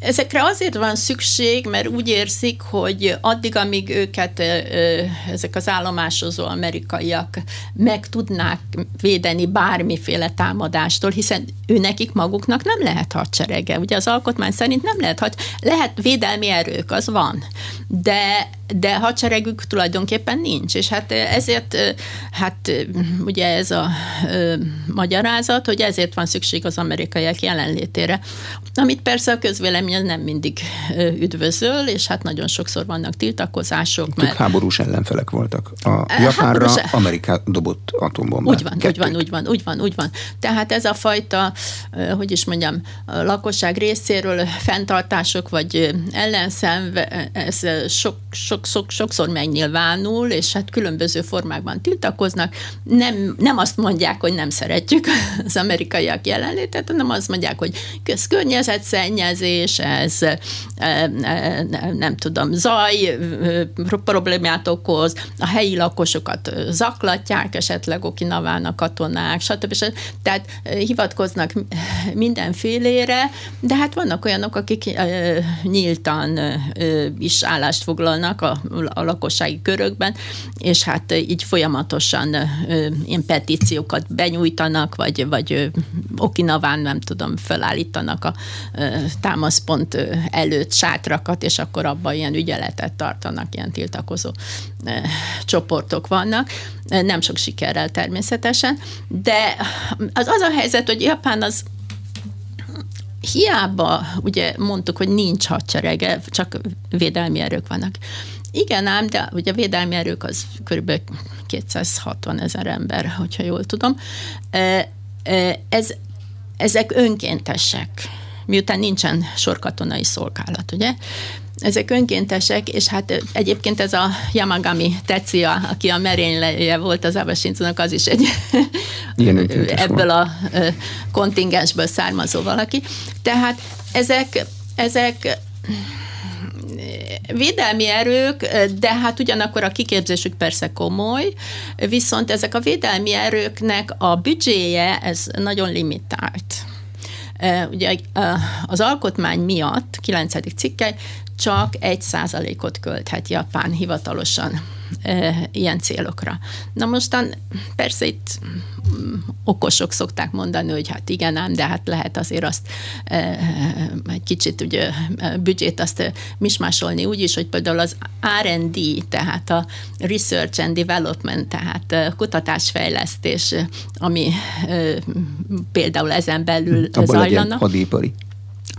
Ezekre azért van szükség, mert úgy érzik, hogy addig, amíg őket ezek az állomásozó amerikaiak meg tudnák védeni bármiféle támadástól, hiszen ő nekik maguknak nem lehet hadserege. Ugye az alkotmány szerint nem lehet, hogy lehet védelmi erők, az van, de de hadseregük tulajdonképpen nincs, és hát ezért, hát ugye ez a magyarázat, hogy ezért van szükség az amerikaiak jelenlétére, amit persze a közvélemény nem mindig üdvözöl, és hát nagyon sokszor vannak tiltakozások. Mert... háborús ellenfelek voltak. A Japánra háborús... Amerika dobott atombombát. Úgy van, Kettőt. úgy van, úgy van, úgy van, úgy van. Tehát ez a fajta, hogy is mondjam, a lakosság részéről fenntartások vagy ellenszenv, ez sok, sok sok, sokszor megnyilvánul, és hát különböző formákban tiltakoznak. Nem, nem azt mondják, hogy nem szeretjük az amerikaiak jelenlétet, hanem azt mondják, hogy közkörnyezetszennyezés, ez nem tudom, zaj problémát okoz, a helyi lakosokat zaklatják, esetleg okinavának katonák, stb. stb. Tehát hivatkoznak mindenfélére, de hát vannak olyanok, akik nyíltan is állást foglalnak a a lakossági körökben, és hát így folyamatosan ilyen petíciókat benyújtanak, vagy, vagy Okinaván, nem tudom, felállítanak a támaszpont előtt sátrakat, és akkor abban ilyen ügyeletet tartanak, ilyen tiltakozó csoportok vannak. Nem sok sikerrel természetesen, de az az a helyzet, hogy Japán az hiába ugye mondtuk, hogy nincs hadserege, csak védelmi erők vannak. Igen ám, de ugye a védelmi erők az kb. 260 ezer ember, hogyha jól tudom. Ez, ezek önkéntesek, miután nincsen sorkatonai szolgálat, ugye? Ezek önkéntesek, és hát egyébként ez a Yamagami Tetsuya, aki a merényleje volt az Abashinzonak, az is egy ebből volt. a kontingensből származó valaki. Tehát ezek, ezek védelmi erők, de hát ugyanakkor a kiképzésük persze komoly, viszont ezek a védelmi erőknek a büdzséje, ez nagyon limitált. Ugye az alkotmány miatt, 9. cikke, csak egy százalékot költhet Japán hivatalosan e, ilyen célokra. Na mostan persze itt mm, okosok szokták mondani, hogy hát igen ám, de hát lehet azért azt e, egy kicsit ugye büdzsét azt mismásolni úgy is, hogy például az R&D, tehát a Research and Development, tehát kutatásfejlesztés, ami e, például ezen belül Abba zajlana. hadipari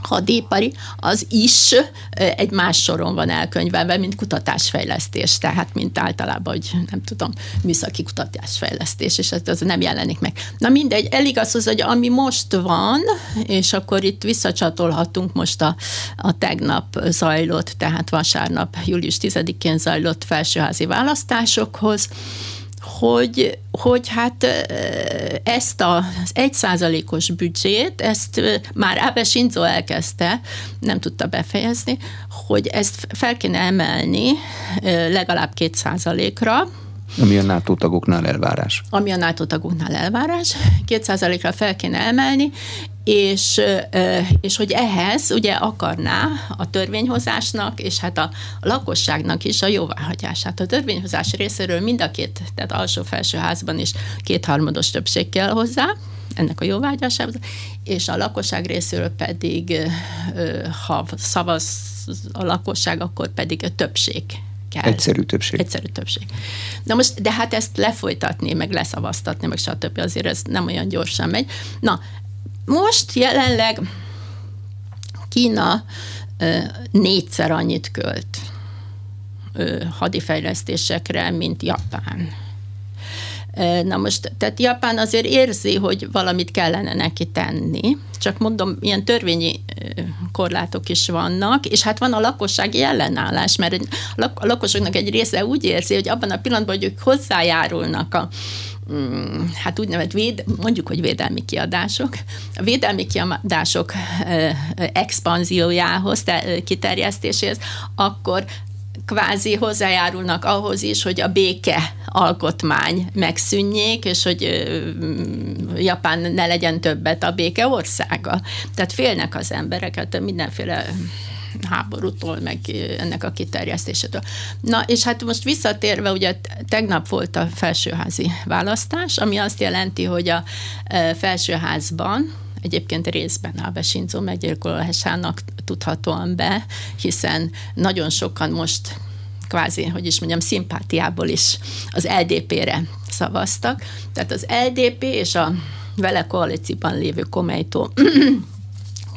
hadipari, az is egy más soron van elkönyvelve, mint kutatásfejlesztés, tehát mint általában, hogy nem tudom, műszaki kutatásfejlesztés, és ez, az nem jelenik meg. Na mindegy, elég az, hogy ami most van, és akkor itt visszacsatolhatunk most a, a tegnap zajlott, tehát vasárnap, július 10-én zajlott felsőházi választásokhoz, hogy, hogy hát ezt az egyszázalékos büdzsét, ezt már Abe Shinzo elkezdte, nem tudta befejezni, hogy ezt fel kéne emelni legalább két százalékra, ami a NATO tagoknál elvárás. Ami a NATO tagoknál elvárás. Két százalékra fel kéne emelni, és, és hogy ehhez ugye akarná a törvényhozásnak, és hát a lakosságnak is a jóváhagyását. A törvényhozás részéről mind a két, tehát alsó-felső házban is kétharmados többség kell hozzá, ennek a jóváhagyásához, és a lakosság részéről pedig, ha szavaz a lakosság, akkor pedig a többség kell. Egyszerű többség. Egyszerű többség. Na most, de hát ezt lefolytatni, meg leszavaztatni, meg stb. azért ez nem olyan gyorsan megy. Na, most jelenleg Kína négyszer annyit költ hadifejlesztésekre, mint Japán. Na most, tehát Japán azért érzi, hogy valamit kellene neki tenni, csak mondom, ilyen törvényi korlátok is vannak, és hát van a lakossági ellenállás, mert a lakosoknak egy része úgy érzi, hogy abban a pillanatban, hogy ők hozzájárulnak a, hát úgynevezett véd, mondjuk, hogy védelmi kiadások. A védelmi kiadások expanziójához, kiterjesztéséhez, akkor kvázi hozzájárulnak ahhoz is, hogy a béke alkotmány megszűnjék, és hogy Japán ne legyen többet a béke országa. Tehát félnek az embereket mindenféle háborútól, meg ennek a kiterjesztésétől. Na, és hát most visszatérve, ugye tegnap volt a felsőházi választás, ami azt jelenti, hogy a felsőházban egyébként részben a Shinzo meggyilkolásának tudhatóan be, hiszen nagyon sokan most kvázi, hogy is mondjam, szimpátiából is az LDP-re szavaztak. Tehát az LDP és a vele koalícióban lévő Komeito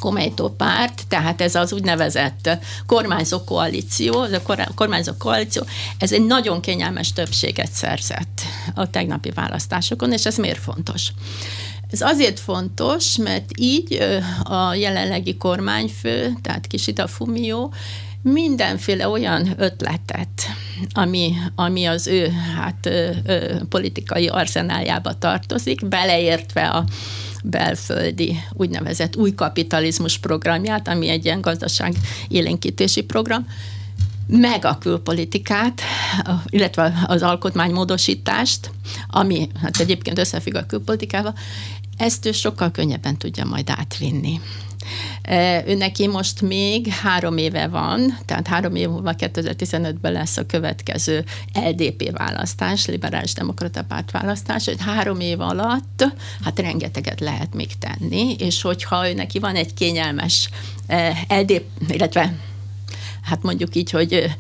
Komeito párt, tehát ez az úgynevezett kormányzó koalíció, ez a kormányzó koalíció, ez egy nagyon kényelmes többséget szerzett a tegnapi választásokon, és ez miért fontos? Ez azért fontos, mert így a jelenlegi kormányfő, tehát Kishida Fumio, mindenféle olyan ötletet, ami, ami az ő hát, ö, ö, politikai arzenáljába tartozik, beleértve a belföldi úgynevezett új kapitalizmus programját, ami egy ilyen gazdaság élénkítési program, meg a külpolitikát, illetve az alkotmánymódosítást, ami hát egyébként összefügg a külpolitikával, ezt ő sokkal könnyebben tudja majd átvinni. Ő neki most még három éve van, tehát három év múlva 2015-ben lesz a következő LDP választás, Liberális Demokrata Párt választás, hogy három év alatt hát rengeteget lehet még tenni, és hogyha ő neki van egy kényelmes LDP, illetve hát mondjuk így, hogy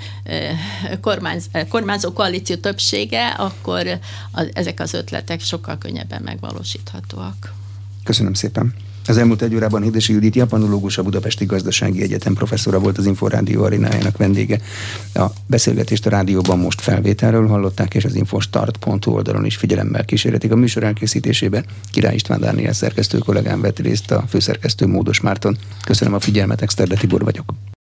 kormányz, kormányzó koalíció többsége, akkor az, ezek az ötletek sokkal könnyebben megvalósíthatóak. Köszönöm szépen. Az elmúlt egy órában Hidesi Judit japanológus, a Budapesti Gazdasági Egyetem professzora volt az Inforádió arénájának vendége. A beszélgetést a rádióban most felvételről hallották, és az infostart.hu oldalon is figyelemmel kísérletik. A műsor elkészítésében Király István Dániel szerkesztő kollégám vett részt a főszerkesztő Módos Márton. Köszönöm a figyelmet, Exterde Tibor vagyok.